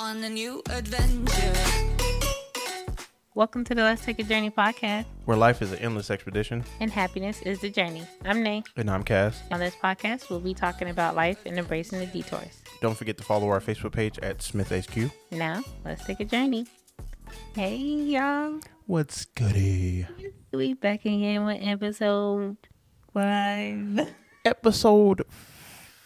on a new adventure. Welcome to the Let's Take a Journey podcast, where life is an endless expedition. and happiness is the journey. I'm Nay. And I'm Cass. On this podcast, we'll be talking about life and embracing the detours. Don't forget to follow our Facebook page at Smith HQ. Now, let's take a journey. Hey, y'all. What's goody? We back again with episode five. Episode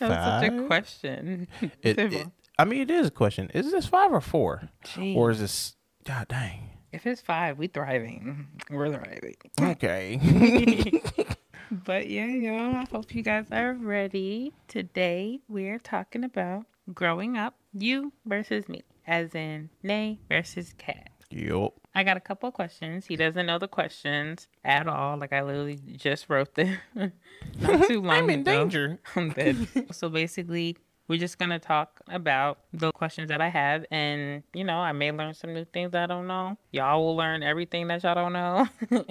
That was such a Five? question. It, it- I mean, it is a question. Is this five or four, Jeez. or is this? God dang. if it's five, we thriving. We're thriving. Okay. But yeah, y'all, I hope you guys are ready. Today we're talking about growing up, you versus me, as in Nay versus Cat. yup. I got a couple of questions. He doesn't know the questions at all. Like I literally just wrote them not too long I'm in ago. danger. I'm dead. so basically, we're just gonna talk about the questions that I have, and you know, I may learn some new things I don't know. Y'all will learn everything that y'all don't know,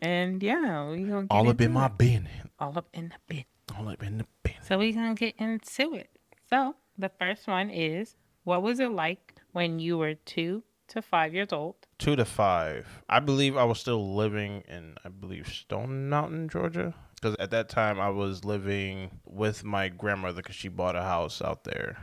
and yeah, we gonna get All up in my bin. all up in the bin. All up in the bin. So we gonna get into it. So the first one is, what was it like when you were two to five years old? Two to five. I believe I was still living in, I believe, Stone Mountain, Georgia. Because at that time I was living with my grandmother because she bought a house out there.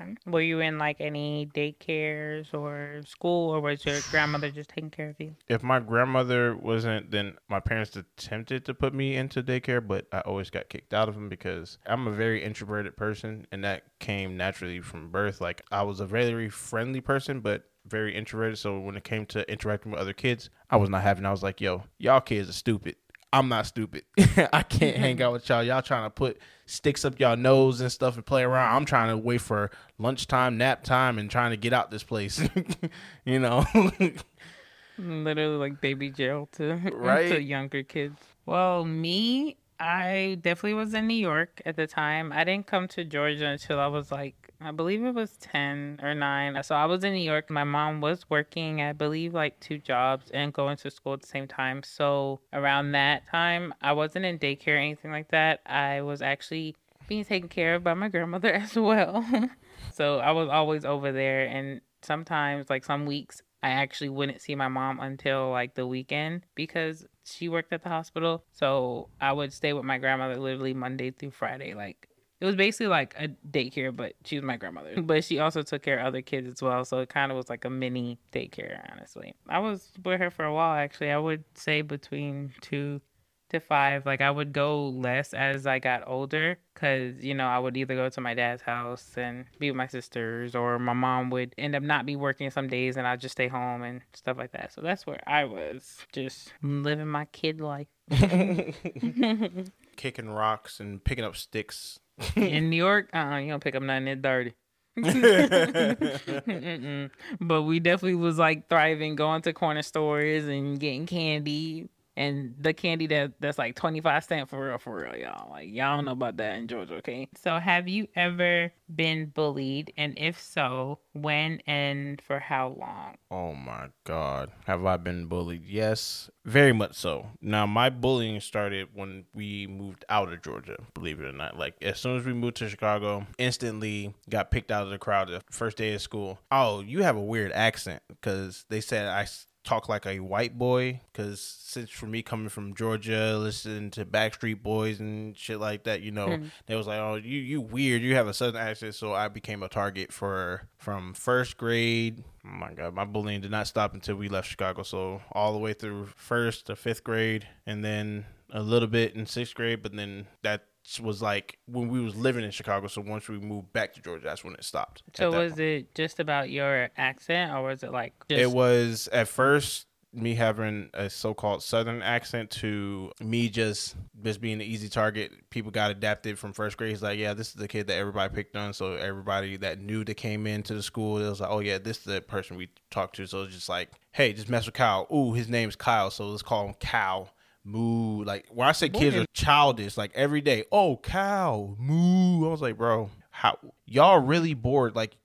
Okay. Were you in like any daycares or school, or was your grandmother just taking care of you? if my grandmother wasn't, then my parents attempted to put me into daycare, but I always got kicked out of them because I'm a very introverted person, and that came naturally from birth. Like I was a very friendly person, but very introverted. So when it came to interacting with other kids, I was not having. I was like, "Yo, y'all kids are stupid." I'm not stupid. I can't hang mm-hmm. out with y'all. Y'all trying to put sticks up y'all nose and stuff and play around. I'm trying to wait for lunchtime, nap time, and trying to get out this place. you know. Literally like baby jail to Right. to younger kids. Well, me, I definitely was in New York at the time. I didn't come to Georgia until I was like I believe it was 10 or 9. So I was in New York. My mom was working, I believe, like two jobs and going to school at the same time. So around that time, I wasn't in daycare or anything like that. I was actually being taken care of by my grandmother as well. so I was always over there. And sometimes, like some weeks, I actually wouldn't see my mom until like the weekend because she worked at the hospital. So I would stay with my grandmother literally Monday through Friday. Like it was basically like a daycare, but she was my grandmother. But she also took care of other kids as well. So it kind of was like a mini daycare, honestly. I was with her for a while, actually. I would say between two to five. Like I would go less as I got older because, you know, I would either go to my dad's house and be with my sisters, or my mom would end up not be working some days and I'd just stay home and stuff like that. So that's where I was just living my kid life. kicking rocks and picking up sticks. in New York, uh, you don't pick up nothing that dirty. But we definitely was like thriving, going to corner stores and getting candy. And the candy that that's like twenty five cent for real, for real, y'all. Like y'all don't know about that in Georgia, okay? So have you ever been bullied? And if so, when and for how long? Oh my God. Have I been bullied? Yes, very much so. Now, my bullying started when we moved out of Georgia, believe it or not. Like, as soon as we moved to Chicago, instantly got picked out of the crowd the first day of school. Oh, you have a weird accent because they said I talk like a white boy because since for me coming from Georgia, listening to Backstreet Boys and shit like that, you know, hmm. they was like, "Oh, you you weird. You have a southern accent." So I became a target for from first grade. Oh my god, my bullying did not stop until we left Chicago. So all the way through first to fifth grade, and then a little bit in sixth grade, but then that was like when we was living in Chicago. So once we moved back to Georgia, that's when it stopped. So was it just about your accent, or was it like just it was at first me having a so-called southern accent to me just just being an easy target people got adapted from first grade it's like yeah this is the kid that everybody picked on so everybody that knew that came into the school it was like oh yeah this is the person we talked to so it's just like hey just mess with kyle ooh his name's kyle so let's call him cal moo like when i say kids are childish like every day oh cow moo i was like bro how y'all really bored? Like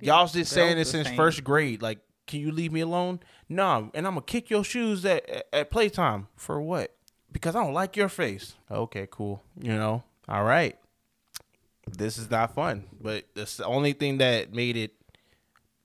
y'all just saying this since same. first grade like can you leave me alone? No and i'm gonna kick your shoes at, at, at playtime. For what? Because i don't like your face. Okay cool you know? All right. This is not fun but that's the only thing that made it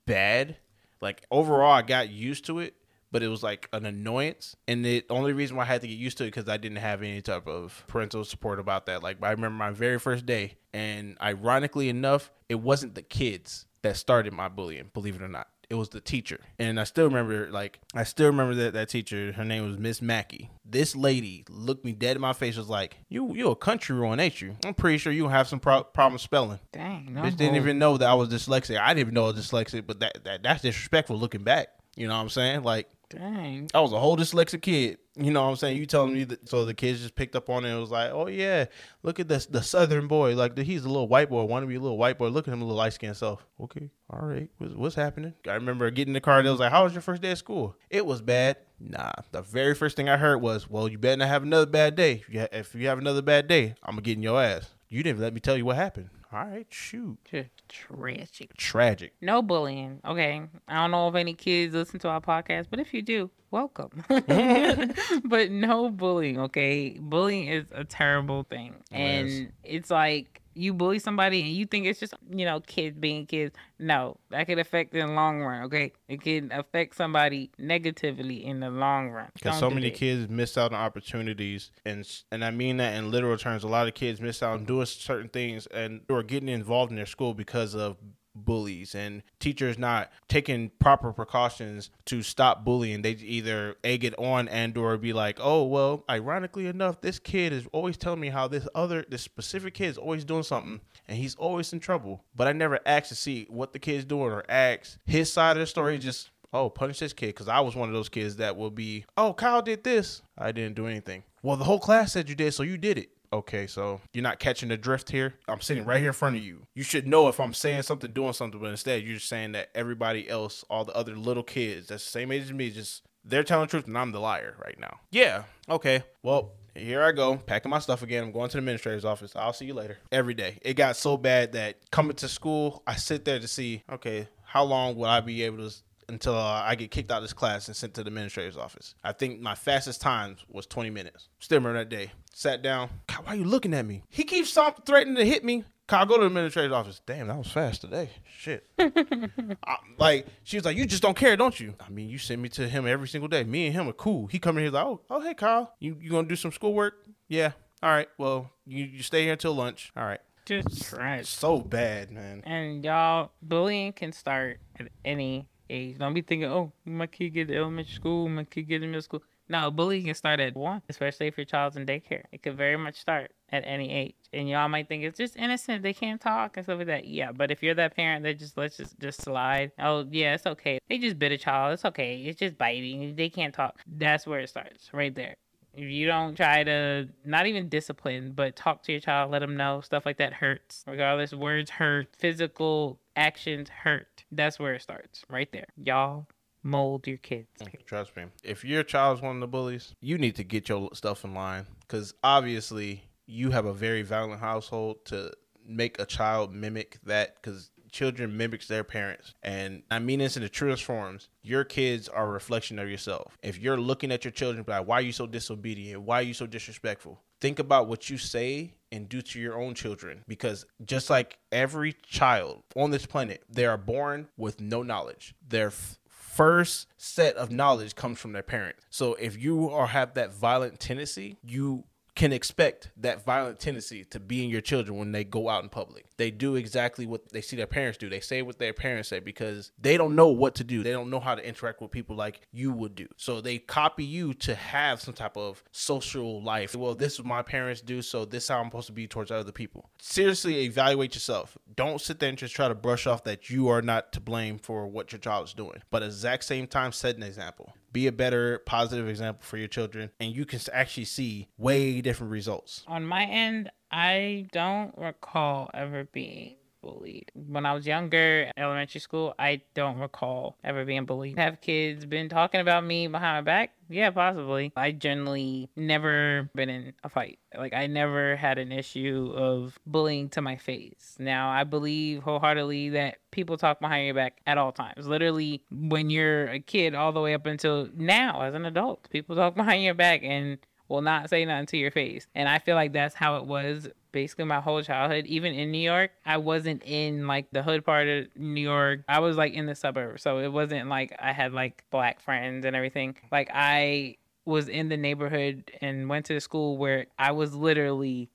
bad. Like overall, I got used to it, but it was like an annoyance. And the only reason why I had to get used to it because I didn't have any type of parental support about that. Like I remember my very first day, and ironically enough, it wasn't the kids that started my bullying. Believe it or not. It was the teacher. And I still remember, like, I still remember that, that teacher, her name was Miss Mackey. This lady looked me dead in my face, was like, You you a country ruin, ain't you? I'm pretty sure you have some pro- problem spelling. Dang, no. Bitch didn't even know that I was dyslexic. I didn't even know I was dyslexic, but that, that that's disrespectful looking back. You know what I'm saying? Like, Dang. I was a whole dyslexic kid. You know what I'm saying? You telling me that so the kids just picked up on it and was like, Oh yeah, look at this the southern boy. Like he's a little white boy, want to be a little white boy. Look at him a little light skinned self. Okay, all right. What's, what's happening? I remember getting in the car, they was like, How was your first day at school? It was bad. Nah. The very first thing I heard was, Well, you better not have another bad day. If you have another bad day, I'm gonna get in your ass. You didn't let me tell you what happened. All right, shoot. Just tragic. Tragic. No bullying. Okay. I don't know if any kids listen to our podcast, but if you do, welcome. but no bullying, okay? Bullying is a terrible thing. And Yes. it's like you bully somebody and you think it's just, you know, kids being kids. No, that could affect in the long run, okay? It can affect somebody negatively in the long run. Because so many that. kids miss out on opportunities, and and I mean that in literal terms. A lot of kids miss out on doing certain things and or getting involved in their school because of bullies and teachers not taking proper precautions to stop bullying they either egg it on and or be like oh well ironically enough this kid is always telling me how this other this specific kid is always doing something and he's always in trouble but i never asked to see what the kid's doing or ask his side of the story mm-hmm. just oh, punish this kid because I was one of those kids that will be, oh, Kyle did this. I didn't do anything. Well, the whole class said you did, so you did it. Okay, so you're not catching the drift here. I'm sitting right here in front of you. You should know if I'm saying something, doing something, but instead you're just saying that everybody else, all the other little kids that's the same age as me, just they're telling the truth and I'm the liar right now. Yeah. Okay. Well, here I go, packing my stuff again. I'm going to the administrator's office. I'll see you later. Every day. It got so bad that coming to school, I sit there to see, okay, how long will I be able to until uh, I get kicked out of this class and sent to the administrator's office. I think my fastest time was 20 minutes. Still remember that day. Sat down. God, why are you looking at me? He keeps threatening to hit me. Kyle, go to the administrator's office. Damn, that was fast today. Shit. I- like she was like, you just don't care, don't you? I mean, you send me to him every single day. Me and him are cool. He come in here like, oh, oh, hey Kyle, you you gonna do some schoolwork? Yeah. All right. Well, you you stay here until lunch. All right. Just trash. So bad, man. And y'all, bullying can start at any age. Don't be thinking, oh, my kid get to elementary school, my kid get to middle school. No, bullying can start at one, especially if your child's in daycare. It could very much start at any age. And y'all might think it's just innocent, they can't talk and stuff like that. Yeah, but if you're that parent that just lets just, just slide, oh yeah, it's okay. They just bit a child, it's okay. It's just biting. They can't talk. That's where it starts, right there. If you don't try to not even discipline, but talk to your child, let them know stuff like that hurts. Regardless, words hurt, physical actions hurt. That's where it starts, right there. Y'all mold your kids. Mm, trust me. If your child's one of the bullies, you need to get your stuff in line because obviously you have a very violent household to make a child mimic that because children mimics their parents. And i mean this in the truest forms. Your kids are a reflection of yourself. If you're looking at your children like why are you so disobedient? Why are you so disrespectful? Think about what you say and do to your own children. Because just like every child on this planet they are born with no knowledge. Their f- first set of knowledge comes from their parents. So if you are have that violent tendency you can expect that violent tendency to be in your children when they go out in public. They do exactly what they see their parents do. They say what their parents say because they don't know what to do. They don't know how to interact with people like you would do. So they copy you to have some type of social life. Well, this is what my parents do, so this is how I'm supposed to be towards other people. Seriously evaluate yourself. Don't sit there and just try to brush off that you are not to blame for what your child is doing. But at the exact same time, set an example be a better positive example for your children and you can actually see way different results. On my end, I don't recall ever being bullied. When I was younger, elementary school, I don't recall ever being bullied. Have kids been talking about me behind my back? Yeah, possibly. I generally never been in a fight. Like I never had an issue of bullying to my face. Now, I believe wholeheartedly that people talk behind your back at all times. Literally when you're a kid all the way up until now as an adult. People talk behind your back and will not say nothing to your face. And I feel like that's how it was basically my whole childhood. Even in New York, I wasn't in like the hood part of New York. I was like in the suburbs. So it wasn't like I had like black friends and everything. Like I was in the neighborhood and went to the school where I was literally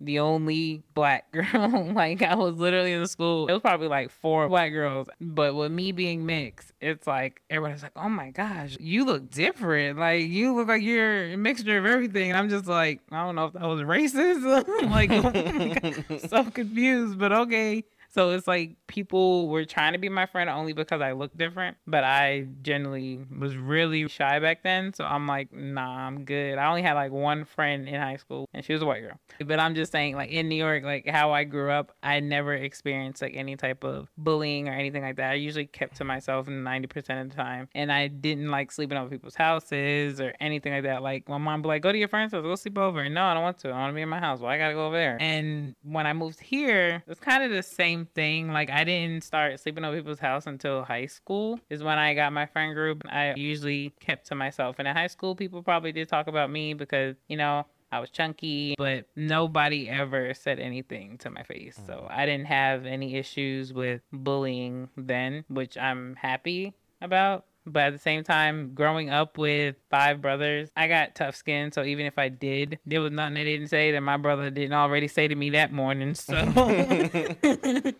the only black girl. like I was literally in the school. It was probably like four black girls. But with me being mixed, it's like everybody's like, Oh my gosh, you look different. Like you look like you're a mixture of everything. And I'm just like, I don't know if that was racist. like oh so confused, but okay. So it's like people were trying to be my friend only because I look different, but I generally was really shy back then. So I'm like, nah, I'm good. I only had like one friend in high school, and she was a white girl. But I'm just saying, like in New York, like how I grew up, I never experienced like any type of bullying or anything like that. I usually kept to myself 90% of the time, and I didn't like sleeping over people's houses or anything like that. Like my mom be like, go to your friend's house, go sleep over. And, No, I don't want to. I want to be in my house. Well, I gotta go over there. And when I moved here, it's kind of the same thing. Like I didn't start sleeping over people's house until high school is when I got my friend group. I usually kept to myself. And in high school, people probably did talk about me because, you know, I was chunky, but nobody ever said anything to my face. So mm. I didn't have any issues with bullying then, which I'm happy about. But at the same time, growing up with five brothers, I got tough skin. So even if I did, there was nothing they didn't say that my brother didn't already say to me that morning. So, and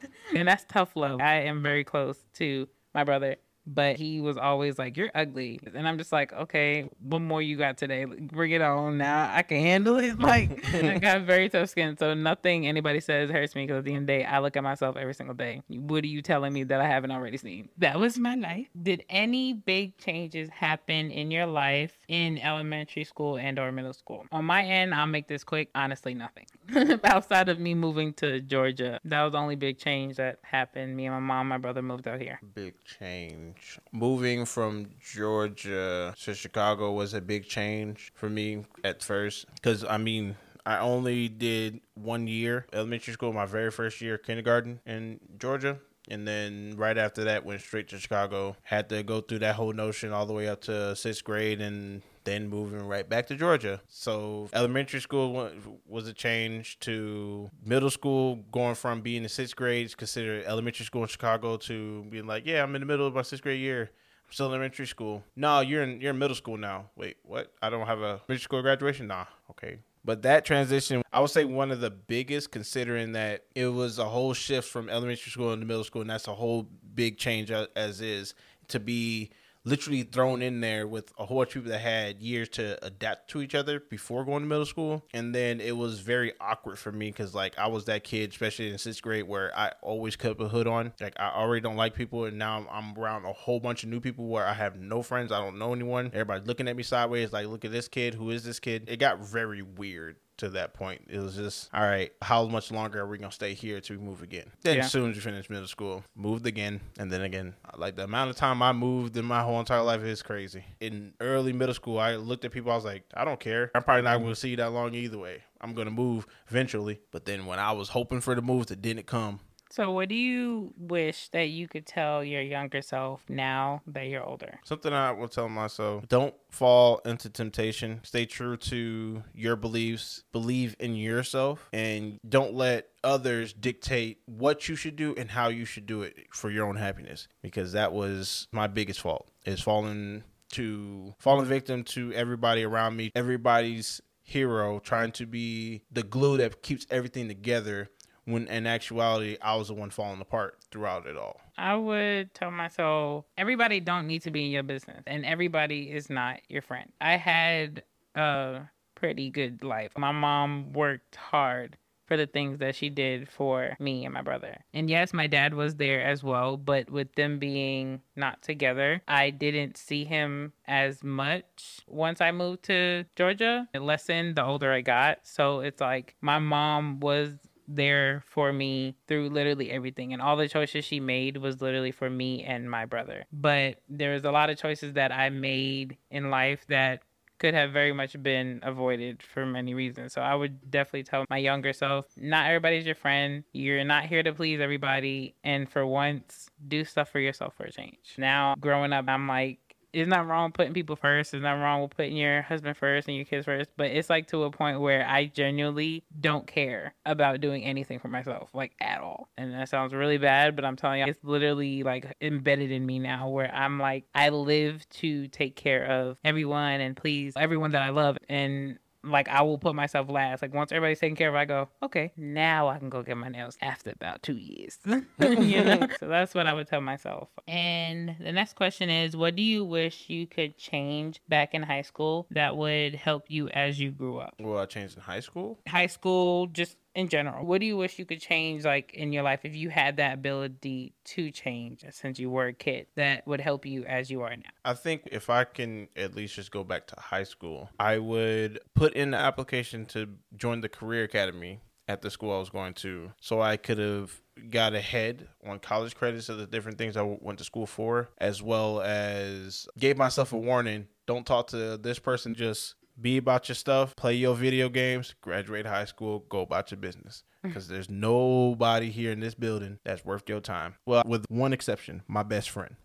that's tough love. I am very close to my brother but he was always like, "You're ugly," and I'm just like, "Okay, what more you got today? Bring it on now. I can handle it." Like I got very tough skin, so nothing anybody says hurts me because at the end of the day, I look at myself every single day. What are you telling me that I haven't already seen? That was my life. Did any big changes happen in your life in elementary school and or middle school? On my end, I'll make this quick. Honestly, nothing. Outside of me moving to Georgia, that was the only big change that happened. Me and my mom, my brother moved out here. Big change change. Moving from Georgia to Chicago was a big change for me at first because I mean I only did one year elementary school, my very first year kindergarten in Georgia. And then right after that, went straight to Chicago. Had to go through that whole notion all the way up to sixth grade and then moving right back to Georgia. So elementary school was a change to middle school, going from being in sixth grade, considered elementary school in Chicago, to being like, yeah, I'm in the middle of my sixth grade year. I'm still in elementary school. No, you're in you're in middle school now. Wait, what? I don't have a middle school graduation. Nah, okay. But that transition, I would say one of the biggest, considering that it was a whole shift from elementary school into middle school, and that's a whole big change as is to be literally thrown in there with a whole bunch of people that had years to adapt to each other before going to middle school. And then it was very awkward for me because, like, I was that kid, especially in sixth grade, where I always kept a hood on. Like, I already don't like people. And now I'm around a whole bunch of new people where I have no friends. I don't know anyone. Everybody's looking at me sideways, like, look at this kid. Who is this kid? It got very weird to that point. It was just, all right, how much longer are we gonna stay here till we move again? Then yeah. as soon as you finish middle school, moved again, and then again. Like the amount of time I moved in my whole entire life is crazy. In early middle school, I looked at people, I was like, I don't care. I'm probably not gonna see you that long either way. I'm gonna move eventually. But then when I was hoping for the move that didn't come, so, what do you wish that you could tell your younger self now that you're older? Something I will tell myself don't fall into temptation. Stay true to your beliefs, believe in yourself, and don't let others dictate what you should do and how you should do it for your own happiness. Because that was my biggest fault, is falling to falling victim to everybody around me, everybody's hero, trying to be the glue that keeps everything together when in actuality I was the one falling apart throughout it all. I would tell myself everybody don't need to be in your business and everybody is not your friend. I had a pretty good life. My mom worked hard for the things that she did for me and my brother. And yes, my dad was there as well, but with them being not together, I didn't see him as much once I moved to Georgia. It lessened the older I got. So it's like my mom was there for me through literally everything and all the choices she made was literally for me and my brother but there's a lot of choices that i made in life that could have very much been avoided for many reasons. So I would definitely tell my younger self, not everybody's your friend. You're not here to please everybody. And for once, do stuff for yourself for a change. Now, growing up, I'm like, it's not wrong putting people first. It's not wrong with putting your husband first and your kids first. But it's like to a point where I genuinely don't care about doing anything for myself, like at all. And that sounds really bad, but I'm telling you, it's literally like embedded in me now where I'm like, I live to take care of everyone and please everyone that I love. And like I will put myself last. Like once everybody's taken care of, I go, okay, now I can go get my nails after about two years. you know? so that's what I would tell myself. And the next question is, what do you wish you could change back in high school that would help you as you grew up? Well, I changed in high school. High school, just in general. What do you wish you could change like in your life if you had that ability to change since you were a kid that would help you as you are now? I think if I can at least just go back to high school, I would put in the application to join the career academy at the school I was going to so I could have got ahead on college credits of the different things I went to school for as well as gave myself a warning don't talk to this person just be about your stuff, play your video games, graduate high school, go about your business. Mm. Because there's nobody here in this building that's worth your time. Well, with one exception, my best friend,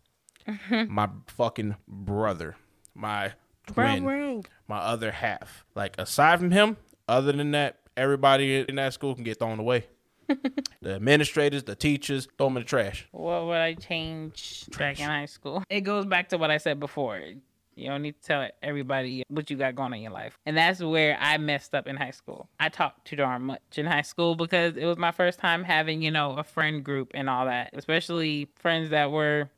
mm-hmm. my fucking brother, my twin, my other half. Like, aside from him, other than that, everybody in that school can get thrown away. the administrators, the teachers, throw them in the trash. What would I change back in high school? It goes back to what I said before. You don't need to tell everybody what you got going on in your life. And that's where I messed up in high school. I talked too darn much in high school because it was my first time having, you know, a friend group and all that, especially friends that were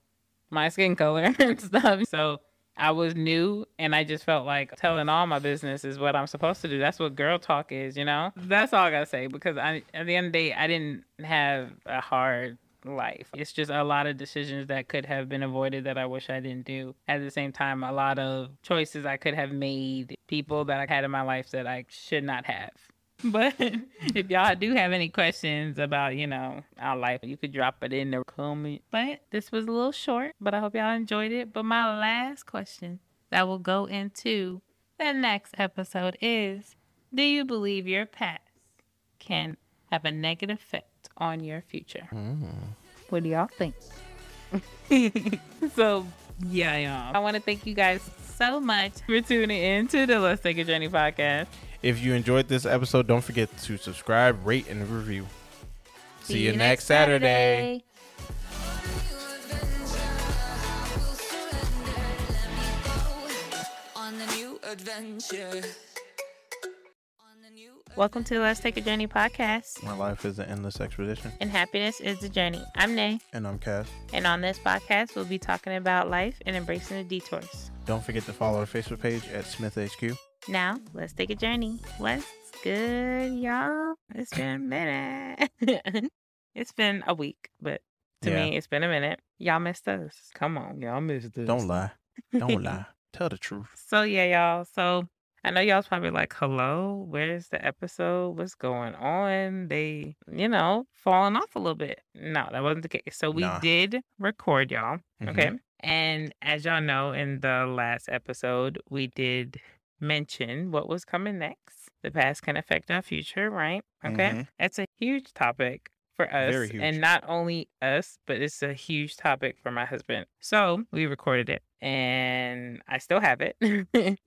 my skin color and stuff. So I was new and I just felt like telling all my business is what I'm supposed to do. That's what girl talk is, you know? That's all I gotta say because I, at the end of the day, I didn't have a hard life. It's just a lot of decisions that could have been avoided that I wish I didn't do. At the same time, a lot of choices I could have made, people that I had in my life that I should not have. But if y'all do have any questions about, you know, our life, you could drop it in the comment. But this was a little short, but I hope y'all enjoyed it. But my last question that will go into the next episode is Do you believe your past can have a negative effect on your future? Mm. What do y'all think? so, yeah, y'all. I want to thank you guys so much for tuning in to the Let's Take a Journey podcast. If you enjoyed this episode, don't forget to subscribe, rate, and review. See, you, next Saturday. On the new adventure. On the new Welcome to the Let's Take a Journey podcast. My life is an endless expedition. And happiness is the journey. I'm Nay, And I'm Cass. and on this podcast, we'll be talking about life and embracing the detours. Don't forget to follow our Facebook page at Smith HQ. Now, let's take a journey. What's good, y'all? It's been a minute. it's been a week, but to Yeah. me, it's been a minute. Y'all missed us. Come on, y'all missed us. Don't lie. Don't lie. Tell the truth. So yeah, y'all. So I know y'all's probably like, "Hello, where's the episode? What's going on?" They, you know, falling off a little bit. No, that wasn't the case. So we Nah. did record y'all. Mhm. Okay. And as y'all know, in the last episode, we did mention what was coming next. The past can affect our future, right? Okay. Mhm. It's a huge topic for us. And not only us, but it's a huge topic for my husband. So we recorded it and I still have it.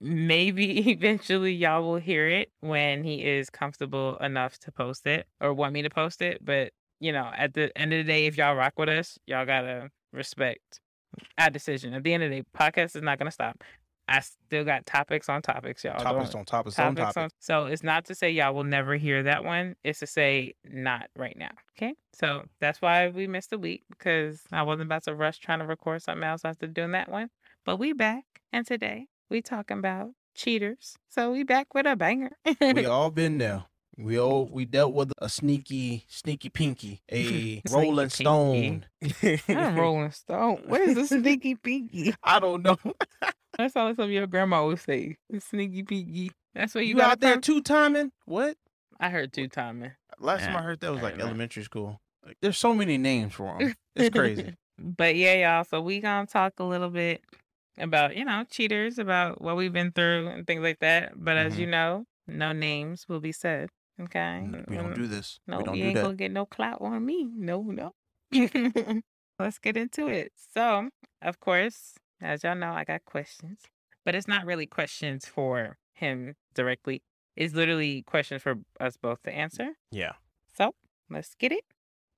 Maybe eventually y'all will hear it when he is comfortable enough to post it or want me to post it. But, you know, at the end of the day, if y'all rock with us, y'all got to respect our decision. At the end of the day, podcast is not going to stop. I still got topics on topics, y'all. Topics on topics on topics topics. on- So it's not to say y'all will never hear that one. It's to say not right now. Okay. So that's why we missed a week because I wasn't about to rush trying to record something else after doing that one. But we back, and today we talking about cheaters. So we back with a banger. we all been there. We all we dealt with a sneaky, sneaky pinky, a rolling stone. I'm Rolling Stone. What is a sneaky pinky? I don't know. That's all some of your grandma would say. Sneaky pinky. That's what you, You, got out there two timing? What? I heard two timing. Last time I heard that was like don't elementary school. Like, there's so many names for them. It's crazy. but yeah, y'all. So we gonna talk a little bit about you know cheaters, about what we've been through and things like that. But as Mhm. you know, no names will be said. Okay. We don't Mm, do this. No, we don't do ain't that. gonna get no clout on me. No, no. Let's get into it. So, of course, As y'all know, I got questions, but it's not really questions for him directly. It's literally questions for us both to answer. Yeah. So let's get it.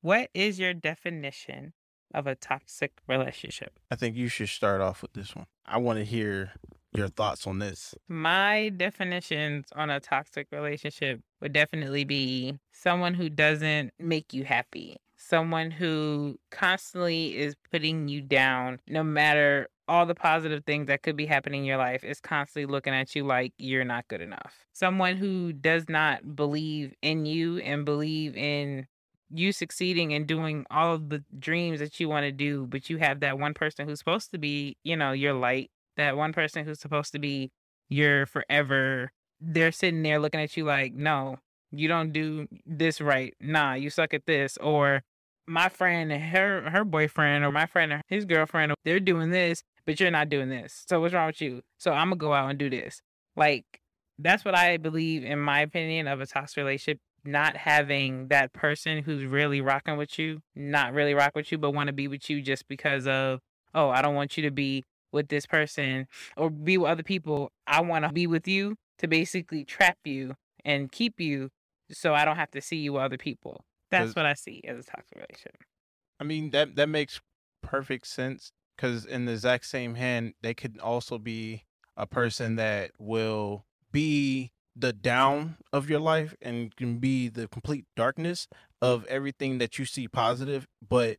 What is your definition of a toxic relationship? I think you should start off with this one. I want to hear your thoughts on this. My definitions on a toxic relationship would definitely be someone who doesn't make you happy, someone who constantly is putting you down, no matter all the positive things that could be happening in your life, is constantly looking at you like you're not good enough. Someone who does not believe in you and believe in you succeeding and doing all of the dreams that you want to do, but you have that one person who's supposed to be, you know, your light, that one person who's supposed to be your forever. They're sitting there looking at you like, no, you don't do this right. Nah, you suck at this. Or my friend and her her boyfriend or my friend and his girlfriend, they're doing this, but you're not doing this. So what's wrong with you? So I'm gonna go out and do this. Like that's what I believe, in my opinion, of a toxic relationship not having that person who's really rocking with you, not really rock with you, but want to be with you just because of, oh, I don't want you to be with this person or be with other people. I want to be with you to basically trap you and keep you so I don't have to see you with other people. That's what I see as a toxic relationship. I mean that that makes perfect sense because in the exact same hand, they could also be a person that will be the down of your life and can be the complete darkness of everything that you see positive, but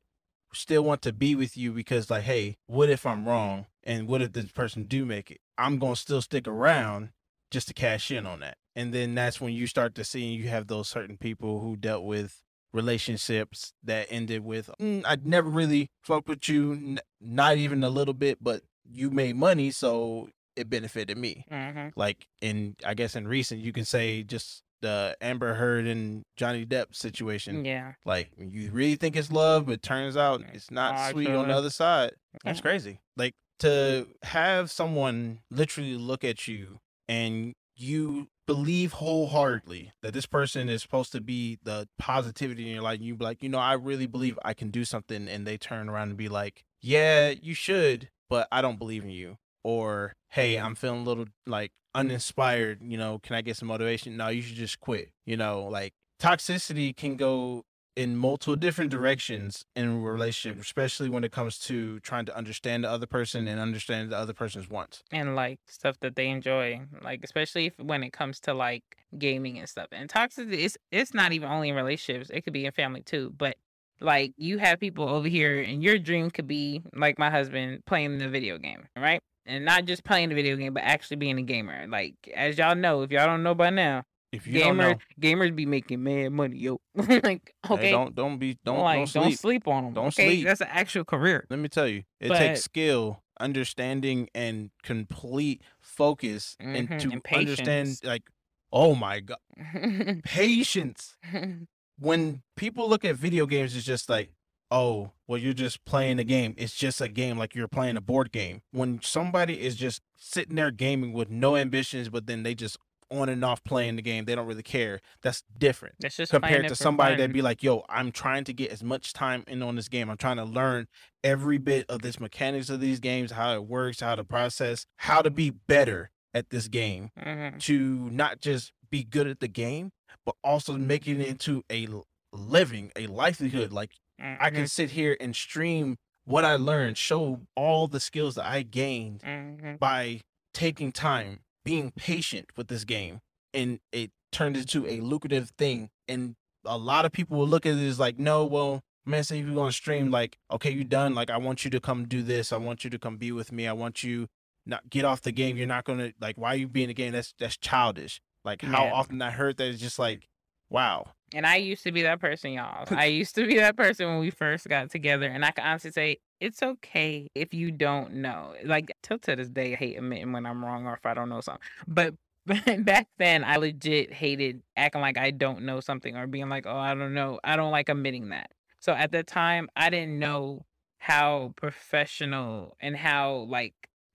still want to be with you because like, hey, what if I'm wrong? And what if this person do make it? I'm gonna still stick around just to cash in on that. And then that's when you start to see you have those certain people who dealt with relationships that ended with mm, I never really fucked with you, n- not even a little bit, but you made money, so it benefited me. hmm Like in, I guess in recent, you can say just the Amber Heard and Johnny Depp situation. Yeah. Like you really think it's love, but turns out it's not Oh, sweet on the other side. That's Yeah. crazy. Like to have someone literally look at you and you believe wholeheartedly that this person is supposed to be the positivity in your life. You be like, you know, I really believe I can do something. And they turn around and be like, yeah, you should, but I don't believe in you. Or, hey, mm-hmm. I'm feeling a little like mm-hmm. uninspired. You know, can I get some motivation? No, you should just quit. You know, like toxicity can go in multiple different directions in a relationship, especially when it comes to trying to understand the other person and understand the other person's wants. and like stuff that they enjoy like especially if, when it comes to like gaming and stuff and toxicity it's it's not even only in relationships it could be in family too but like you have people over here and your dream could be like my husband playing the video game right and not just playing the video game but actually being a gamer. Like as y'all know if y'all don't know by now If you don't gamer know, gamers be making mad money yo. Like hey, okay? don't don't be don't like don't sleep. don't sleep on them Don't okay? sleep. that's an actual career. Let me tell you, it But- takes skill, understanding, and complete focus, and Mhm, to and understand like, oh my god, patience. when people look at video games, it's just like, oh, well, you're just playing a game. It's just a game, like you're playing a board game. When somebody is just sitting there gaming with no ambitions, but then they just on and off playing the game, they don't really care. That's different that's just compared to somebody that'd be like, yo, I'm trying to get as much time in on this game. I'm trying to learn every bit of this mechanics of these games, how it works, how to process, how to be better at this game Mhm. to not just be good at the game, but also making it into a living, a livelihood. Like I Mhm. can sit here and stream what I learned, show all the skills that I gained Mhm. by taking time, being patient with this game, and it turned into a lucrative thing. And a lot of people will look at it as like, no, well, man, say if you're gonna stream, like, okay, you're done. Like, I want you to come do this. I want you to come be with me. I want you not get off the game. You're not gonna like, why are you be in the game? That's that's childish. Like how Yeah. often I heard that it's just like, wow. And I used to be that person, y'all. I used to be that person when we first got together. And I can honestly say it's okay if you don't know. Like till to this day, I hate admitting when I'm wrong or if I don't know something. But back then, I legit hated acting like I don't know something or being like, oh, I don't know. I don't like admitting that. So at the time, I didn't know how professional and how like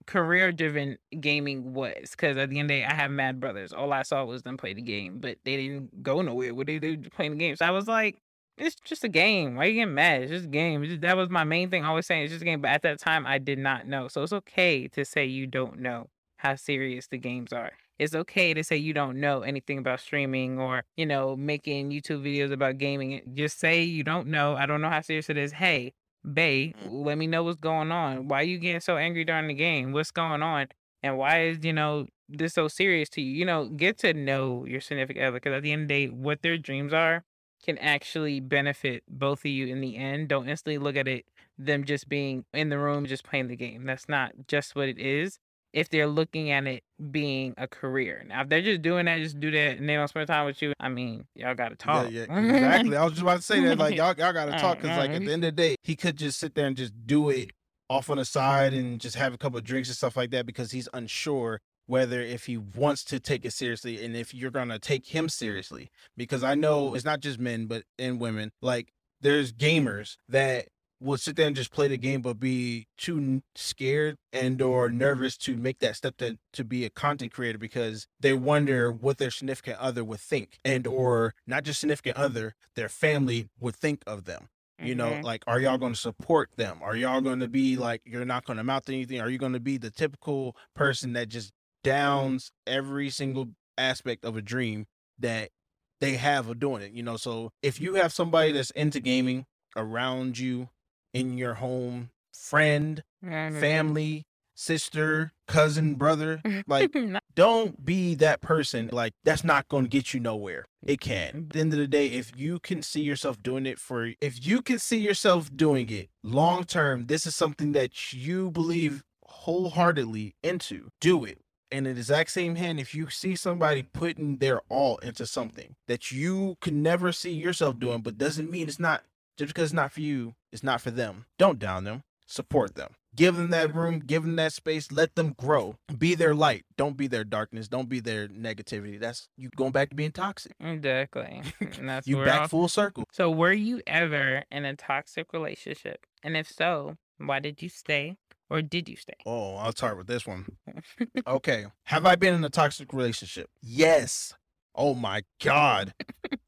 career driven gaming was because at the end of the day i have mad brothers all i saw was them play the game but they didn't go nowhere what they do playing the game so i was like it's just a game. Why are you getting mad? It's just a game. Just- that was my main thing. I was saying it's just a game. But at that time, I did not know. So it's okay to say you don't know how serious the games are. It's okay to say you don't know anything about streaming or, you know, making YouTube videos about gaming. Just say you don't know. I don't know how serious it is. Hey, Bay, mm. let me know what's going on. Why are you getting so angry during the game? What's going on? And why is, you know, this so serious to you? You know, get to know your significant other because at the end of the day, what their dreams are can actually benefit both of you in the end. Don't instantly look at it them just being in the room just playing the game. That's not just what it is. If they're looking at it being a career. Now, if they're just doing that, just do that and they don't spend time with you, I mean, y'all gotta talk. Yeah, yeah, exactly. I was just about to say that. Like y'all, y'all got to talk because, like, at Mhm. the end of the day, he could just sit there and just do it off on the side and just have a couple of drinks and stuff like that because he's unsure whether if he wants to take it seriously and if you're gonna take him seriously. Because I know it's not just men, but and women. Like, there's gamers that will sit there and just play the game but be too scared and or nervous to make that step to, to be a content creator because they wonder what their significant other would think and or not just significant other their family would think of them. You know Mhm. like are y'all going to support them? Are y'all going to be like you're not going to mouth anything? Are you going to be the typical person that just downs every single aspect of a dream that they have of doing it you know? So if you have somebody that's into gaming around you in your home friend family sister cousin brother like don't be that person. Like that's not going to get you nowhere. It can. At the end of the day, if you can see yourself doing it for, if you can see yourself doing it long term, this is something that you believe wholeheartedly into. Do it. And in the exact same hand, if you see somebody putting their all into something that you can never see yourself doing, but doesn't mean it's not just because it's not for you, it's not for them. Don't down them. Support them. Give them that room, give them that space, let them grow. Be their light. Don't be their darkness. Don't be their negativity. That's you going back to being toxic. exactly. And that's You back all- full circle. So, were you ever in a toxic relationship? And if so, why did you stay or did you stay? Oh, I'll start with this one. Okay. Have I been in a toxic relationship? Yes. Oh my God.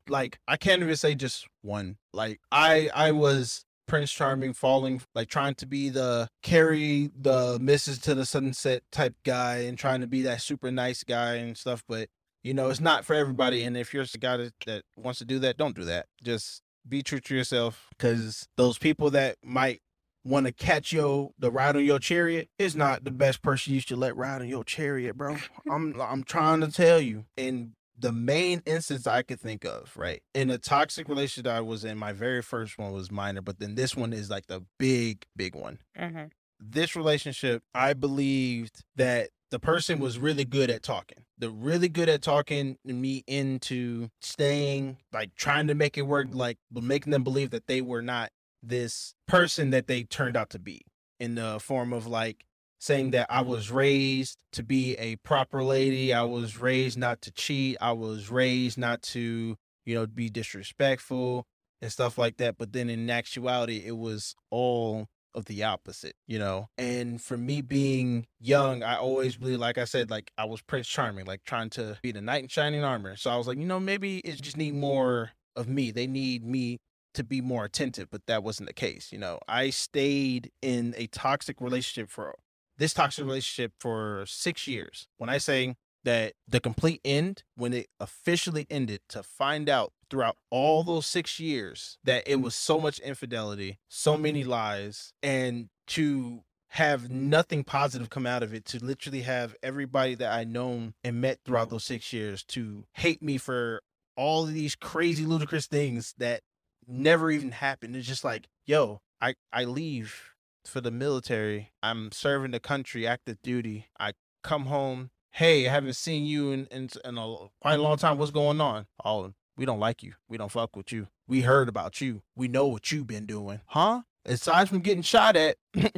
like I can't even say just one. Like I I was Prince Charming falling like trying to be the carry the misses to the sunset type guy and trying to be that super nice guy and stuff, but you know, it's not for everybody. And if you're a guy that, wants to do that, don't do that. Just be true to yourself because those people that might want to catch your the ride on your chariot is not the best person you should let ride on your chariot, bro. I'm I'm trying to tell you. And the main instance I could think of, right? In a toxic relationship I was in, my very first one was minor, but then this one is like the big, big one. Mm-hmm. This relationship, I believed that the person was really good at talking. They're really good at talking me into staying, like trying to make it work, like making them believe that they were not this person that they turned out to be in the form of like saying that I was raised to be a proper lady. I was raised not to cheat. I was raised not to, you know, be disrespectful and stuff like that. But then in actuality, it was all of the opposite, you know? And for me being young, I always believe, like I said, like I was Prince Charming, like trying to be the knight in shining armor. So I was like, you know, maybe it just need more of me. They need me to be more attentive, but that wasn't the case. You know, I stayed in a toxic relationship for this toxic mm-hmm. relationship for six years. When I say that the complete end, when it officially ended, to find out throughout all those six years that it was so much infidelity, so many mm-hmm. lies, and to have nothing positive come out of it, to literally have everybody that I known and met throughout mm-hmm. those six years to hate me for all of these crazy ludicrous things that never even happened. It's just like, yo, I I leave for the military. I'm serving the country, active duty. I come home. Hey, I haven't seen you in in, in a quite a long time. What's going on? Oh, we don't like you. We don't fuck with you. We heard about you. We know what you've been doing, huh? Aside from getting shot at,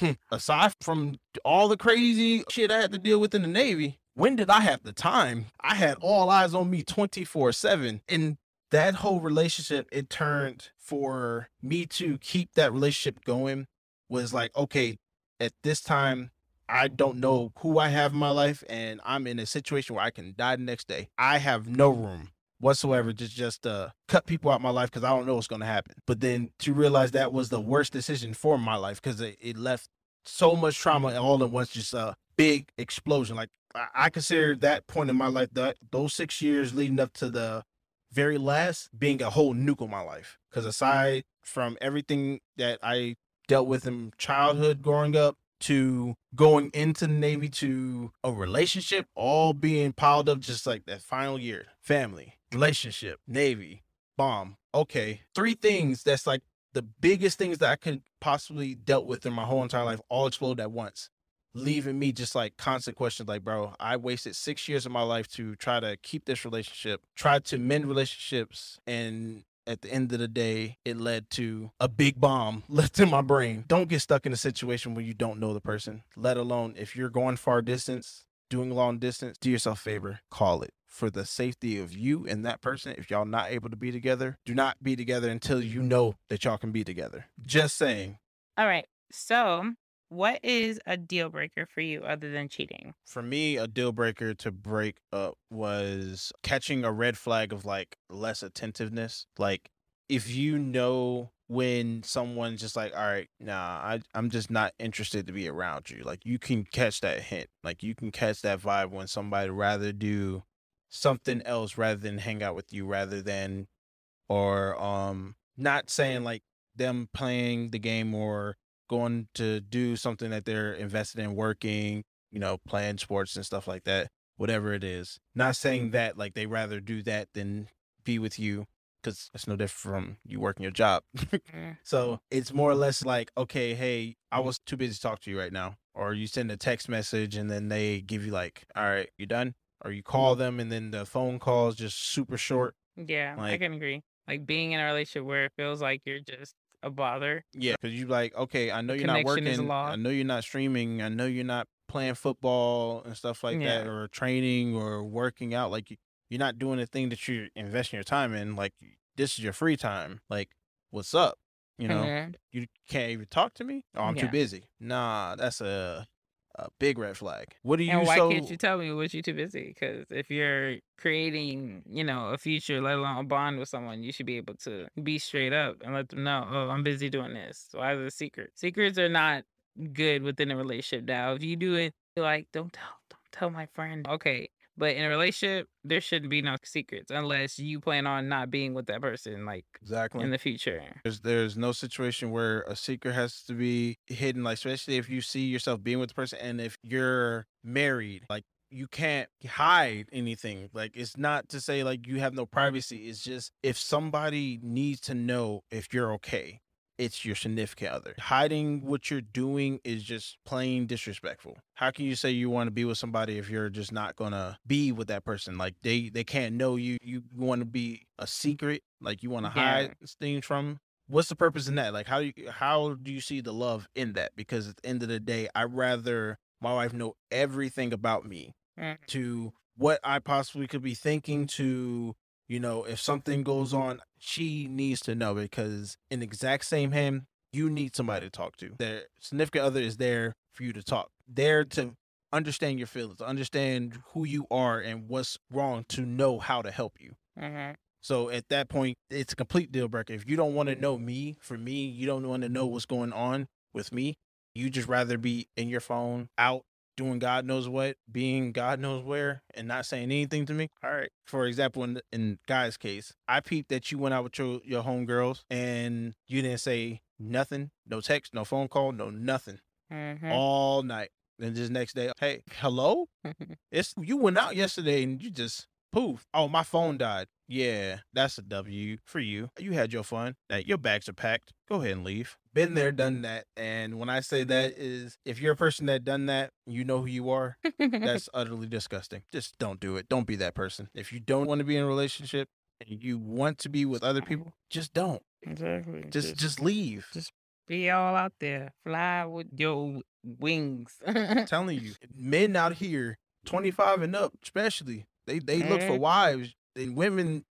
aside from all the crazy shit I had to deal with in the Navy, when did I have the time? I had all eyes on me 24 7. And that whole relationship, it turned for me to keep that relationship going was like, okay, at this time, I don't know who I have in my life, and I'm in a situation where I can die the next day. I have no room whatsoever just just uh cut people out my life because I don't know what's gonna happen. But then to realize that was the worst decision for my life because it, it left so much trauma and all at once, just a big explosion. Like I, I consider that point in my life that those six years leading up to the very last being a whole nuke on my life. Because aside from everything that I dealt with in childhood growing up to going into the Navy to a relationship, all being piled up just like that final year. Family, relationship, Navy, bomb. Okay. Three things that's like the biggest things that I could possibly dealt with in my whole entire life all explode at once. Leaving me just like constant questions like, bro, I wasted six years of my life to try to keep this relationship, try to mend relationships, and at the end of the day, it led to a big bomb left in my brain. Don't get stuck in a situation where you don't know the person, let alone if you're going far distance, doing long distance, do yourself a favor, call it. For the safety of you and that person, if y'all not able to be together, do not be together until you know that y'all can be together. Just saying. All right. So, what is a deal breaker for you other than cheating? For me, a deal breaker to break up was catching a red flag of like less attentiveness. Like if you know when someone's just like, all right, nah, I, I'm just not interested to be around you. Like you can catch that hint. Like you can catch that vibe when somebody rather do something else rather than hang out with you rather than or um not saying like them playing the game or going to do something that they're invested in working, you know, playing sports and stuff like that, whatever it is. Not saying mm-hmm. that like they rather do that than be with you because it's no different from you working your job. So it's more or less like, okay, hey, I mm-hmm. was too busy to talk to you right now. Or you send a text message and then they give you like, all right, you're done? Or you mm-hmm. call them and then the phone call is just super short. Yeah, I can agree. Like being in a relationship where it feels like you're just a bother. Yeah, because you're like, okay, I know you're not working. I know you're not streaming. I know you're not playing football and stuff like that, or training or working out. Like you- you're not doing the thing that you're investing your time in. Like this is your free time. Like what's up? You know, Mhm. you can't even talk to me. Oh, I'm too busy. Nah, that's a a big red flag. What do you And why so? can't you tell me was you too busy? Because if you're creating, you know, a future, let alone a bond with someone, you should be able to be straight up and let them know, oh, I'm busy doing this. Why is it a secret? Secrets are not good within a relationship. Now, if you do it, like, don't tell, don't tell my friend. Okay. But in a relationship, there shouldn't be no secrets unless you plan on not being with that person, like exactly. in the future. There's there's no situation where a secret has to be hidden, like especially if you see yourself being with the person and if you're married, like you can't hide anything. Like it's not to say like you have no privacy. It's just if somebody needs to know if you're okay, it's your significant other. Hiding what you're doing is just plain disrespectful. How can you say you want to be with somebody if you're just not gonna be with that person? Like they they can't know you. You want to be a secret. Like you want to Yeah. hide things from. What's the purpose in that? Like how do you how do you see the love in that? Because at the end of the day, I rather my wife know everything about me Mm. to what I possibly could be thinking to you know if something goes on she needs to know because in the exact same hand you need somebody to talk to their significant other is there for you to talk there to understand your feelings understand who you are and what's wrong to know how to help you Mhm. so at that point, it's a complete deal breaker. If you don't want to know me, for me, you don't want to know what's going on with me. You just rather be in your phone, out doing God knows what, being God knows where, and not saying anything to me. All right. For example, in in guy's case, I peeped that you went out with your your homegirls and you didn't say nothing, no text, no phone call, no nothing, Mhm. all night. Then just next day, hey, hello, it's you went out yesterday and you just poof. Oh, my phone died. Yeah, that's a W for you. You had your fun. Now, your bags are packed. Go ahead and leave. Been there, done that. And when I say that is if you're a person that done that, you know who you are. That's utterly disgusting. Just don't do it. Don't be that person. If you don't want to be in a relationship and you want to be with other people, just don't. exactly. Just just leave. just be all out there. Fly with your wings. I'm telling you, men out here, 25 and up, especially, they they look for Mhm. wives. And women,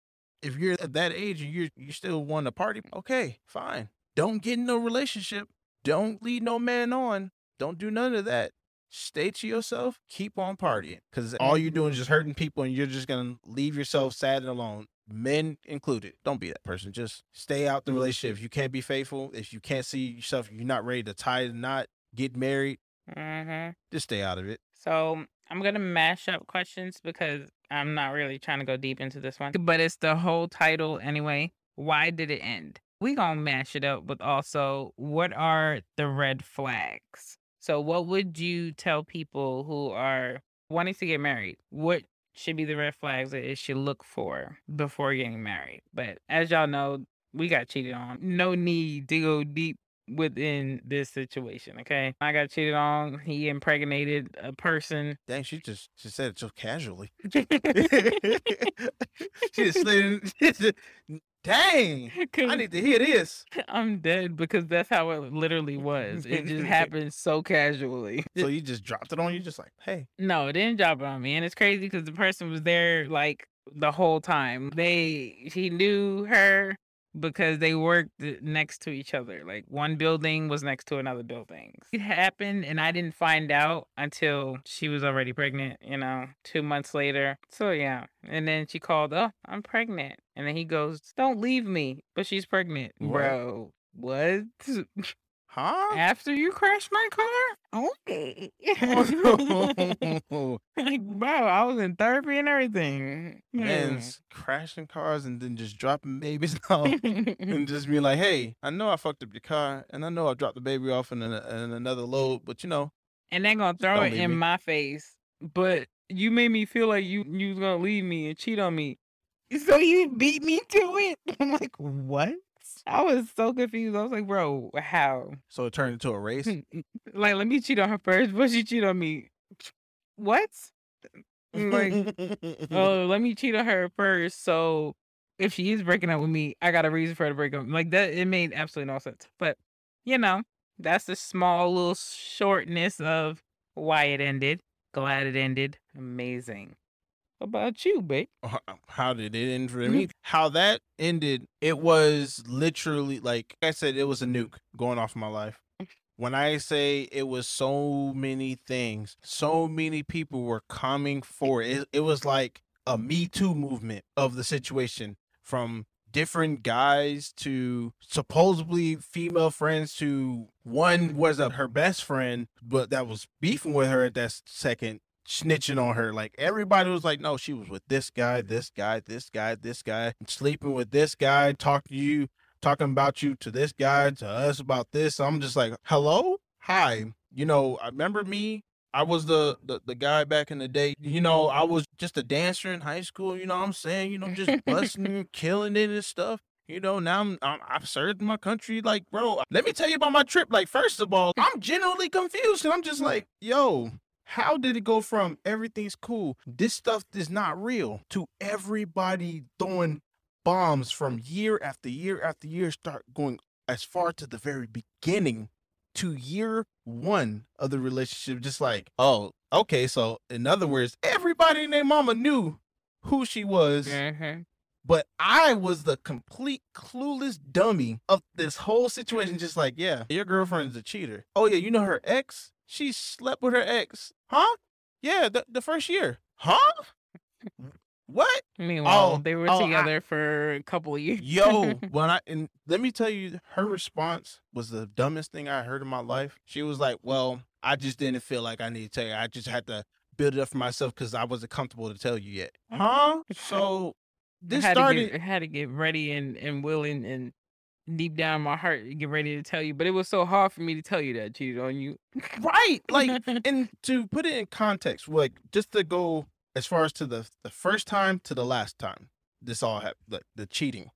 if you're at that age and you're you still want to party, okay, fine. Don't get in no relationship. Don't lead no man on. Don't do none of that. Stay to yourself. Keep on partying. Because all you're doing is just hurting people and you're just gonna leave yourself sad and alone. men included. Don't be that person. Just stay out Mm-hmm. the relationship. If you can't be faithful, if you can't see yourself, you're not ready to tie the knot, get married, mm-hmm. just stay out of it. So I'm gonna mash up questions because I'm not really trying to go deep into this one. But it's the whole title anyway. Why did it end? We gonna mash it up with also what are the red flags? So what would you tell people who are wanting to get married? What should be the red flags that it should look for before getting married? But as y'all know, we got cheated on. No need to go deep within this situation, okay? I got cheated on. He impregnated a person. Dang, she just she said it so casually. She just slid in. Dang, I need to hear this. I'm dead because that's how it literally was. It just happened so casually. So you just dropped it on you, just like, hey, No, it didn't drop it on me. And it's crazy because the person was there like the whole time. They he knew her because they worked uh, next to each other. Like one building was next to another building. It happened and I didn't find out until she was already pregnant, you know, two months later. So yeah. And then she called, Oh, I'm pregnant. And then he goes, Don't leave me. But she's pregnant. Bro. What? huh? After you crashed my car? Okay. like, bro, I was in therapy and everything. Man's crashing cars and then just dropping babies off. and just be like, hey, I know I fucked up your car, and I know I dropped the baby off in, a, in another load, but you know, and they're gonna throw it in me. my face. But you made me feel like you you was gonna leave me and cheat on me. So you beat me to it? I'm like, what? I was so confused. I was like, bro, how? so it turned into a race. like, let me cheat on her first, but she cheat on me. What? Like, oh, let me cheat on her first. So if she is breaking up with me, I got a reason for her to break up. Like that, it made absolutely no sense. But you know, that's the small little shortness of why it ended. Glad it ended. Amazing. About you, babe? Uh, how did it end for me? Mm-hmm. How that ended, it was literally like I said, it was a nuke going off my life. When I say it was so many things, so many people were coming for it. It, it was like a Me Too movement of the situation from different guys to supposedly female friends to one was a, her best friend, but that was beefing with her at that second snitching on her. Like everybody was like, no, she was with this guy, this guy, this guy, this guy, sleeping with this guy, talking to you, talking about you to this guy, to us about this. I'm just like, hello, hi. You know, I remember me. I was the, the the guy back in the day. You know, I was just a dancer in high school. You know what I'm saying? You know, just busting, killing it and stuff. You know, now I'm, I'm I've served my country. Like, bro, let me tell you about my trip. Like, first of all, I'm genuinely confused, and I'm just like, yo, how did it go from everything's cool, this stuff is not real, to everybody throwing bombs from year after year after year, start going as far to the very beginning to year one of the relationship? Just like, oh, okay. So, in other words, everybody and their mama knew who she was. Mm-hmm. But I was the complete clueless dummy of this whole situation. Just like, yeah, your girlfriend's a cheater. Oh yeah, you know her ex? She slept with her ex. Huh? Yeah, the, the first year. Huh? What? Meanwhile, Oh, they were oh, I- together for a couple of years. Yo, when I and let me tell you, her response was the dumbest thing I heard in my life. She was like, "Well, I just didn't feel like I need to tell you. I just had to build it up for myself because I wasn't comfortable to tell you yet." Huh? So this had started. To get, had to get ready and, and willing and deep down in my heart get ready to tell you. But it was so hard for me to tell you that I cheated on you. right like and to put it in context like just to go as far as to the the first time to the last time this all happened like the cheating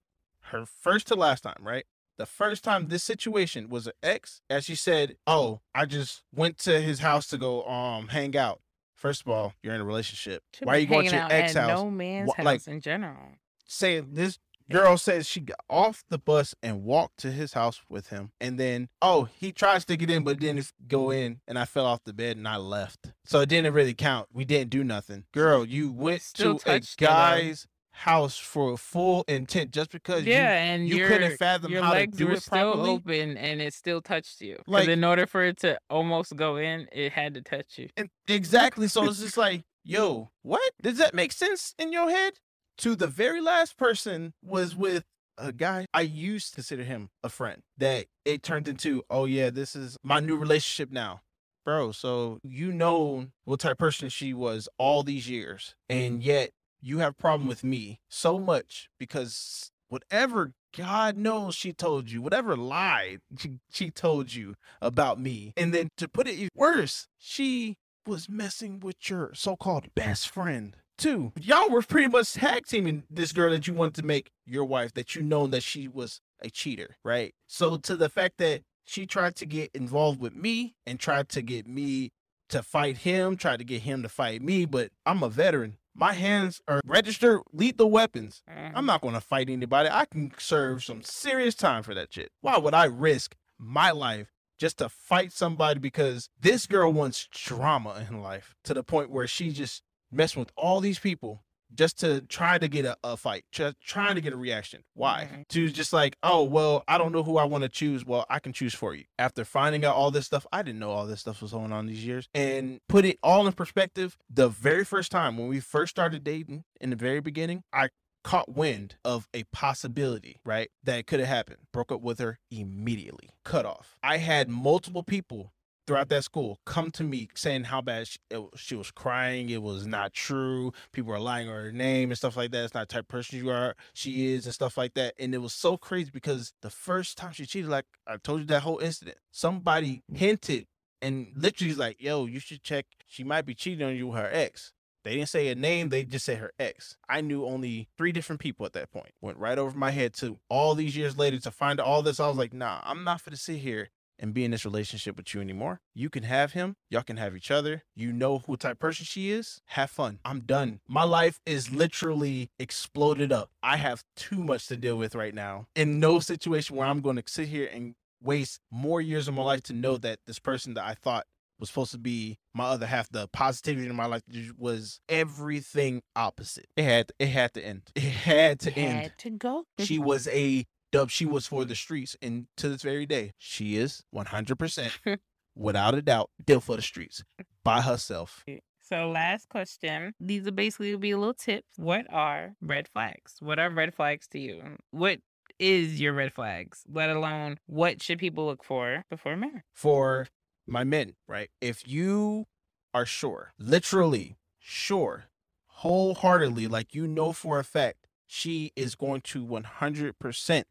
her first to last time right the first time this situation was an ex as she said oh i just went to his house to go um hang out first of all you're in a relationship Should why are you going to your out ex house No man's Wha- house like- in general. saying this girl says she got off the bus and walked to his house with him and then oh he tried to get in but didn't go in and i fell off the bed and i left. So it didn't really count. We didn't do nothing. Girl you went Still to a guy's house for a full intent just because Yeah, you and you your, couldn't fathom your how to legs do were it still properly? open and it still touched you. Like- in order for it to almost go in, it had to touch you. And exactly. So it's just like yo what? Does that make sense in your head to the very last person was mm-hmm. with a guy I used to consider him a friend that it turned into, oh yeah, this is my new relationship now. Bro, so you know what type of person she was all these years, and mm-hmm. yet you have a problem with me so much because whatever God knows she told you, whatever lie she, she told you about me. And then to put it worse, she was messing with your so-called best friend too. Y'all were pretty much tag teaming this girl that you wanted to make your wife that you known that she was a cheater, right? So to the fact that she tried to get involved with me and tried to get me to fight him, tried to get him to fight me, but I'm a veteran. My hands are registered lethal weapons. I'm mm. not going to fight anybody. I can serve some serious time for that shit. Why would I risk my life just to fight somebody because this girl wants drama in life to the point where she just messing with all these people just to try to get a, a fight, trying to get a reaction. Why? Mhm. To just like, oh, well, I don't know who I want to choose. Well, I can choose for you. After finding out all this stuff, I didn't know all this stuff was going on these years. And put it all in perspective, the very first time when we first started dating in the very beginning, I caught wind of a possibility, right? That could have happened. Broke up with her immediately. Cut off. I had multiple people throughout that school come to me saying how bad she, it, was- she was crying. It was not true. People are lying on her name and stuff like that. It's not the type of person you are. She is and stuff like that. And it was so crazy because the first time she cheated, like I told you that whole incident, somebody mm. hinted and literally was like, yo, you should check. She might be cheating on you with her ex. They didn't say a name, they just said her ex. I knew only three different people at that point. Went right over my head to all these years later to find all this. I was like, nah, I'm not to sit here and be in this relationship with you anymore. You can have him. Y'all can have each other. You know who type person she is. Have fun. I'm done. My life is literally exploded up. I have too much to deal with right now. In no situation where I'm going to sit here and waste more years of my life to know that this person that I thought was supposed to be my other half, the positivity in my life was everything opposite. It had it had to end. It had to end Had to go. she was a dub she was for the streets and to this very day she is 100% without a doubt still for the streets by herself eh, So last question. These will basically be a little tips. What are red flags? What are red flags to you? What is your red flags? Let alone what should people look for before marriage? for my men right if you are sure literally sure wholeheartedly like you know for a fact she is going to 100%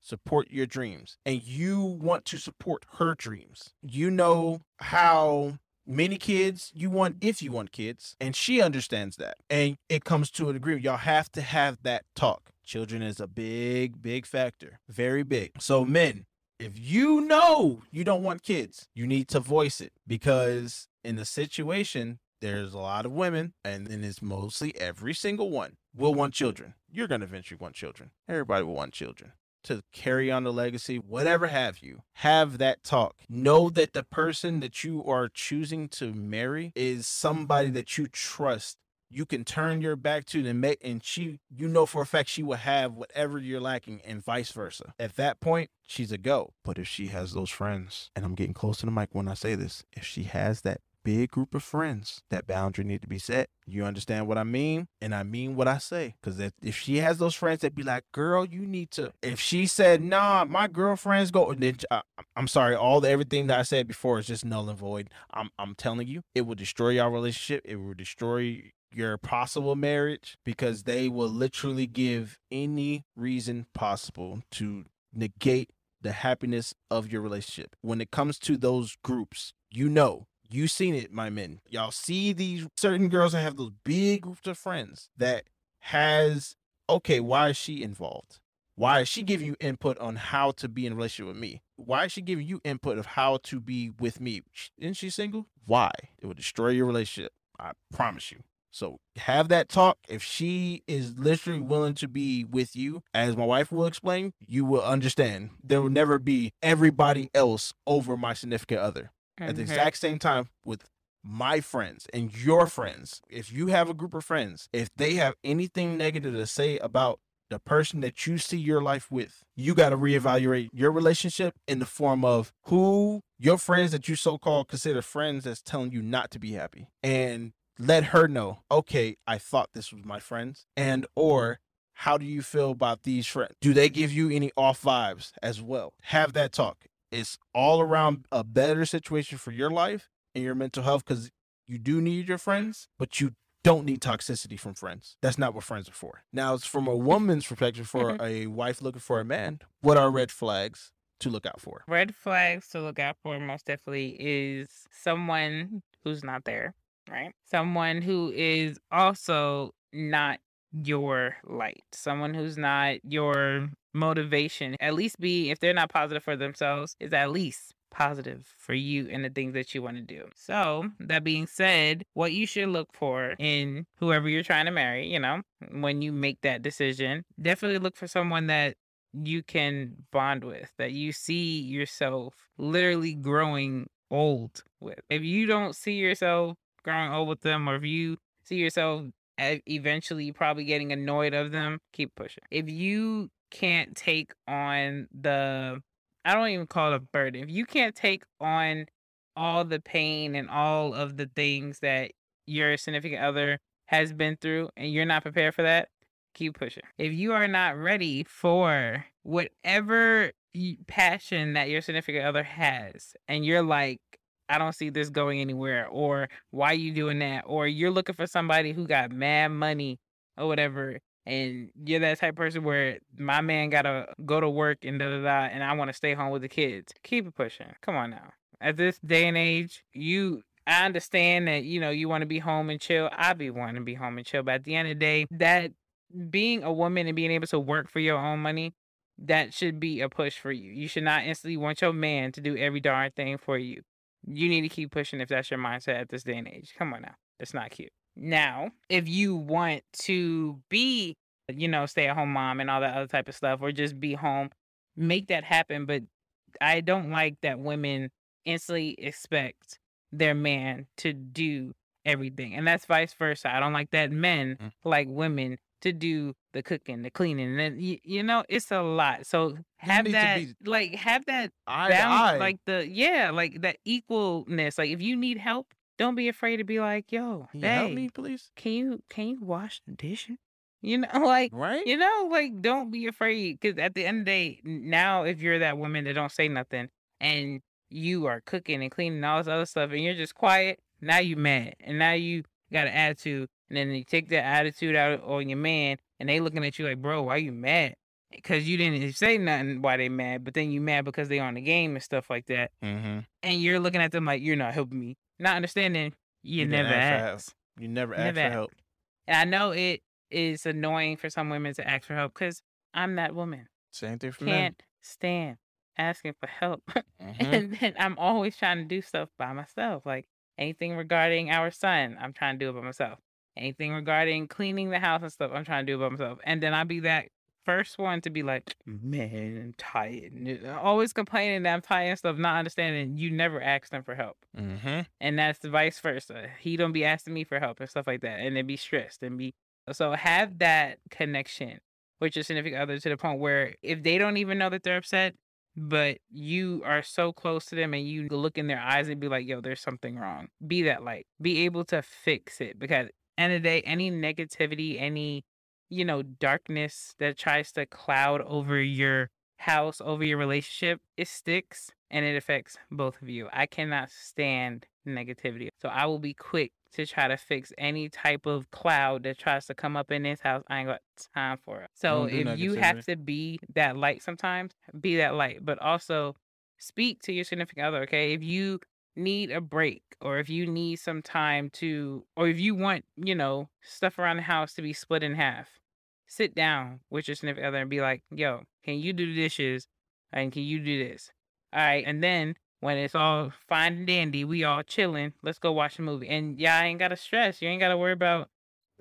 support your dreams and you want to support her dreams. You know how many kids you want if you want kids and she understands that. And it comes to an agreement y'all have to have that talk. Children is a big big factor very big. So men if you know you don't want kids you need to voice it because in the situation there's a lot of women and then it's mostly every single one will want children you're going to eventually want children everybody will want children to carry on the legacy, whatever have you, have that talk. Know that the person that you are choosing to marry is somebody that you trust. You can turn your back to and make, and she, you know for a fact she will have whatever you're lacking, and vice versa. At that point, she's a go. But if she has those friends, and I'm getting close to the mic when I say this, if she has that big group of friends, that boundary need to be set. You understand what I mean? And I mean what I say. Because if, if she has those friends that be like, girl, you need to. If she said, nah, my girlfriends go, then uh, I'm sorry, all the everything that I said before is just null and void. I'm I'm telling you, it will destroy your relationship. It will destroy your possible marriage because they will literally give any reason possible to negate the happiness of your relationship. When it comes to those groups, you know you seen it, my men. Y'all see these certain girls that have those big groups of friends that has okay, why is she involved? Why is she giving you input on how to be in a relationship with me? Why is she giving you input of how to be with me? Isn't she single? Why? It will destroy your relationship. I promise you. So have that talk. If she is literally willing to be with you, as my wife will explain, you will understand. There will never be everybody else over my significant other at the Mhm. exact same time with my friends and your friends. If you have a group of friends, if they have anything negative to say about the person that you see your life with, you got to reevaluate your relationship in the form of who your friends that you so called consider friends that's telling you not to be happy. And let her know, okay, I thought this was my friends. And or how do you feel about these friends? Do they give you any off vibes as well? Have that talk. It's all around a better situation for your life and your mental health because you do need your friends, but you don't need toxicity from friends. That's not what friends are for. Now, it's from a woman's perspective, for mm-hmm. a wife looking for a man, what are red flags to look out for? Red flags to look out for most definitely is someone who's not there, right? Someone who is also not your light, someone who's not your motivation. At least be, if they're not positive for themselves, is at least positive for you and the things that you want to do. So, that being said, what you should look for in whoever you're trying to marry, you know, when you make that decision, definitely look for someone that you can bond with, that you see yourself literally growing old with. If you don't see yourself growing old with them, or if you see yourself e- eventually probably getting annoyed of them, keep pushing. If you can't take on the, I don't even call it a burden, if you can't take on all the pain and all of the things that your significant other has been through and you're not prepared for that, keep pushing. If you are not ready for whatever passion that your significant other has, and you're like, I don't see this going anywhere, or why are you doing that, or you're looking for somebody who got mad money or whatever, and you're that type of person where my man gotta go to work and da da da, and I want to stay home with the kids. Keep it pushing. Come on now. At this day and age, you I understand that you know you want to be home and chill. I be wanting to be home and chill, but at the end of the day, that being a woman and being able to work for your own money, that should be a push for you. You should not instantly want your man to do every darn thing for you. You need to keep pushing if that's your mindset at this day and age. Come on now. That's not cute. Now, if you want to be, you know, stay at home mom and all that other type of stuff, or just be home, make that happen. But I don't like that women instantly expect their man to do everything. And that's vice versa. I don't like that men Mm. like women to do the cooking, the cleaning, and then, you, you know, it's a lot. So have that, like, have that balance, like the yeah, like that equalness. Like if you need help, don't be afraid to be like, "Yo, Can you help me, please? can you can you wash the dishes?" You know, like Right? you know, like don't be afraid because at the end of the day, now if you're that woman that don't say nothing and you are cooking and cleaning and all this other stuff and you're just quiet, now you mad and now you got an attitude and then you take that attitude out on your man and they looking at you like, bro, why you mad? Because you didn't say nothing why they mad, but then you mad because they on the game and stuff like that, Mm-hmm. and you're looking at them like you're not helping me, not understanding you, You never ask asked. You never ask Never for asked. help. And I know it is annoying for some women to ask for help because I'm that woman. Same thing for men. Can't stand asking for help. Mhm. and then I'm always trying to do stuff by myself. Like anything regarding our son, I'm trying to do it by myself. Anything regarding cleaning the house and stuff, I'm trying to do it by myself. And then I'll be that first one to be like, man, I'm tired. and Always complaining that I'm tired and stuff, not understanding you never ask them for help. Mm-hmm. And that's the vice versa. He don't be asking me for help and stuff like that. And then be stressed and be so have that connection with your significant other to the point where if they don't even know that they're upset, but you are so close to them and you look in their eyes and be like, yo, there's something wrong. Be that light. Be able to fix it. Because end of the day, any negativity, any, you know, darkness that tries to cloud over your house, over your relationship, it sticks and it affects both of you. I cannot stand negativity. So I will be quick to try to fix any type of cloud that tries to come up in this house. I ain't got time for it. So if you have to be that light sometimes, be that light, but also speak to your significant other, okay? If you need a break or if you need some time to or if you want, you know, stuff around the house to be split in half, sit down with your significant other and be like, yo, can you do the dishes? And can you do this? All right. And then when it's all fine and dandy, we all chilling, let's go watch a movie. And y'all ain't gotta stress. You ain't gotta worry about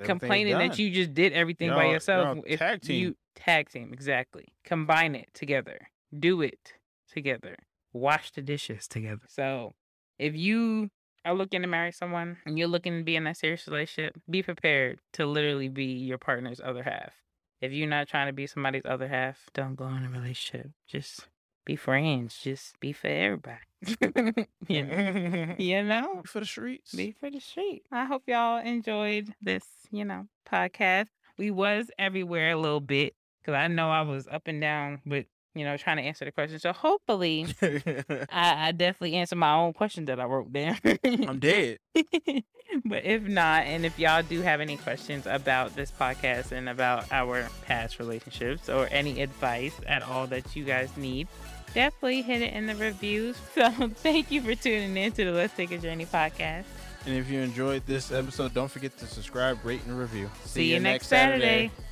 complaining that you just did everything by Y'all- y'all yourself. If tag team. You tag team, exactly. Combine it together. Do it together. Wash the dishes together. So if you are looking to marry someone and you're looking to be in that serious relationship, be prepared to literally be your partner's other half. If you're not trying to be somebody's other half, don't go in a relationship. Just be friends. Just be for everybody. you, know? you know? For the streets. Be for the street. I hope y'all enjoyed this, you know, podcast. We was everywhere a little bit because I know I was up and down with, you know, trying to answer the question. So hopefully I, I definitely answer my own question that I wrote down. I'm dead. but if not, and if y'all do have any questions about this podcast and about our past relationships or any advice at all that you guys need, definitely hit it in the reviews. So thank you for tuning in to the Let's Take a Journey podcast. And if you enjoyed this episode, don't forget to subscribe, rate, and review. See, you next Saturday. on